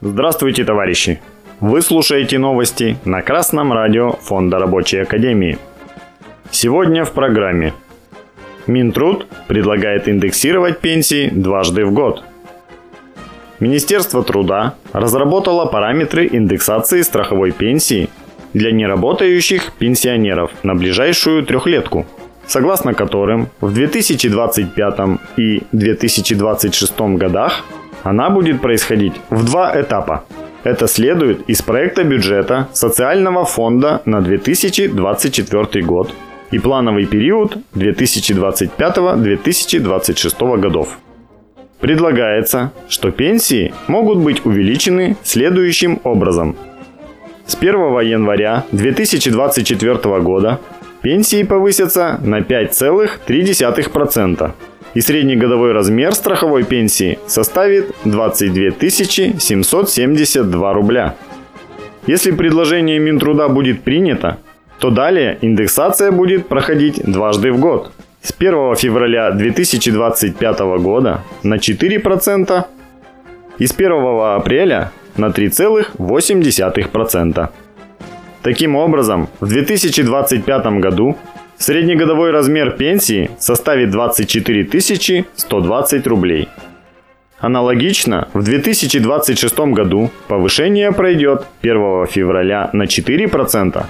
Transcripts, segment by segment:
Здравствуйте, товарищи! Вы слушаете новости на Красном радио Фонда Рабочей Академии. Сегодня в программе. Минтруд предлагает индексировать пенсии дважды в год. Министерство труда разработало параметры индексации страховой пенсии для неработающих пенсионеров на ближайшую трехлетку, согласно которым в 2025 и 2026 годах она будет происходить в два этапа. Это следует из проекта бюджета Социального фонда на 2024 год и плановый период 2025-2026 годов. Предлагается, что пенсии могут быть увеличены следующим образом. С 1 января 2024 года пенсии повысятся на 5,3%, и среднегодовой размер страховой пенсии составит 22 772 рубля. Если предложение Минтруда будет принято, то далее индексация будет проходить дважды в год. С 1 февраля 2025 года на 4% и с 1 апреля на 3,8%. Таким образом, в 2025 году Среднегодовой размер пенсии составит 24 120 рублей. Аналогично, в 2026 году повышение пройдет 1 февраля на 4%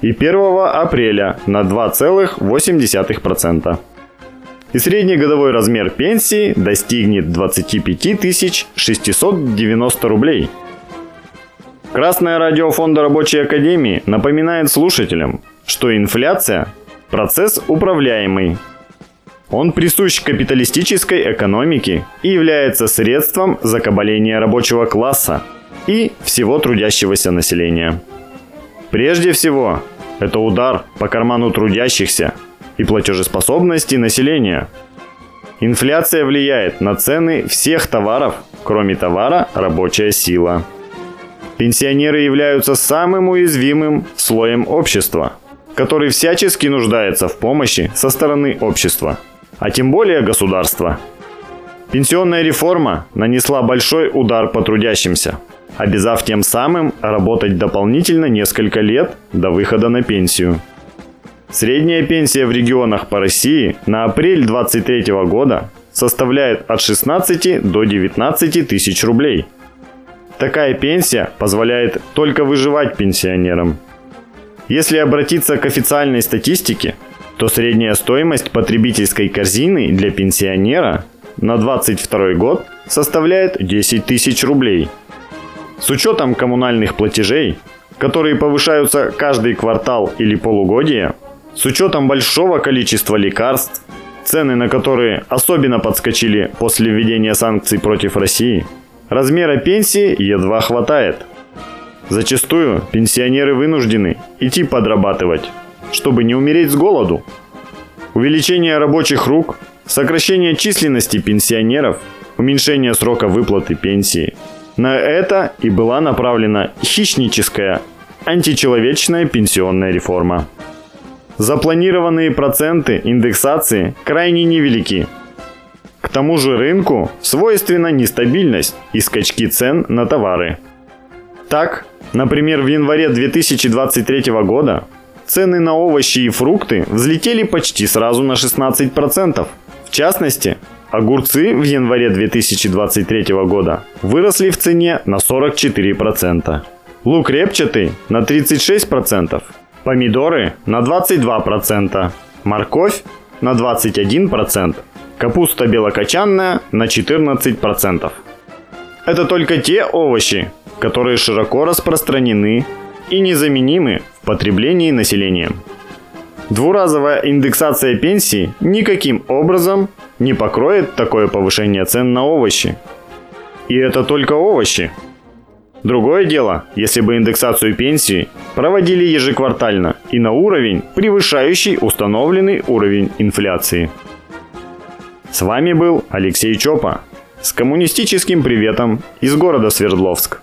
и 1 апреля на 2,8%. И средний годовой размер пенсии достигнет 25 690 рублей. Красное радио Фонда Рабочей Академии напоминает слушателям, что инфляция – процесс управляемый. Он присущ капиталистической экономике и является средством закабаления рабочего класса и всего трудящегося населения. Прежде всего, это удар по карману трудящихся и платежеспособности населения. Инфляция влияет на цены всех товаров, кроме товара рабочая сила. Пенсионеры являются самым уязвимым слоем общества – который всячески нуждается в помощи со стороны общества, а тем более государства. Пенсионная реформа нанесла большой удар по трудящимся, обязав тем самым работать дополнительно несколько лет до выхода на пенсию. Средняя пенсия в регионах по России на апрель 2023 года составляет от 16 до 19 тысяч рублей. Такая пенсия позволяет только выживать пенсионерам – если обратиться к официальной статистике, то средняя стоимость потребительской корзины для пенсионера на 22 год составляет 10 тысяч рублей. С учетом коммунальных платежей, которые повышаются каждый квартал или полугодие, с учетом большого количества лекарств, цены на которые особенно подскочили после введения санкций против России, размера пенсии едва хватает – Зачастую пенсионеры вынуждены идти подрабатывать, чтобы не умереть с голоду. Увеличение рабочих рук, сокращение численности пенсионеров, уменьшение срока выплаты пенсии. На это и была направлена хищническая, античеловечная пенсионная реформа. Запланированные проценты индексации крайне невелики. К тому же рынку свойственна нестабильность и скачки цен на товары. Так, Например, в январе 2023 года цены на овощи и фрукты взлетели почти сразу на 16%. В частности, огурцы в январе 2023 года выросли в цене на 44%. Лук репчатый на 36%, помидоры на 22%, морковь на 21%, капуста белокочанная на 14%. Это только те овощи, которые широко распространены и незаменимы в потреблении населения. Двуразовая индексация пенсии никаким образом не покроет такое повышение цен на овощи. И это только овощи. Другое дело, если бы индексацию пенсии проводили ежеквартально и на уровень, превышающий установленный уровень инфляции. С вами был Алексей Чопа с коммунистическим приветом из города Свердловск.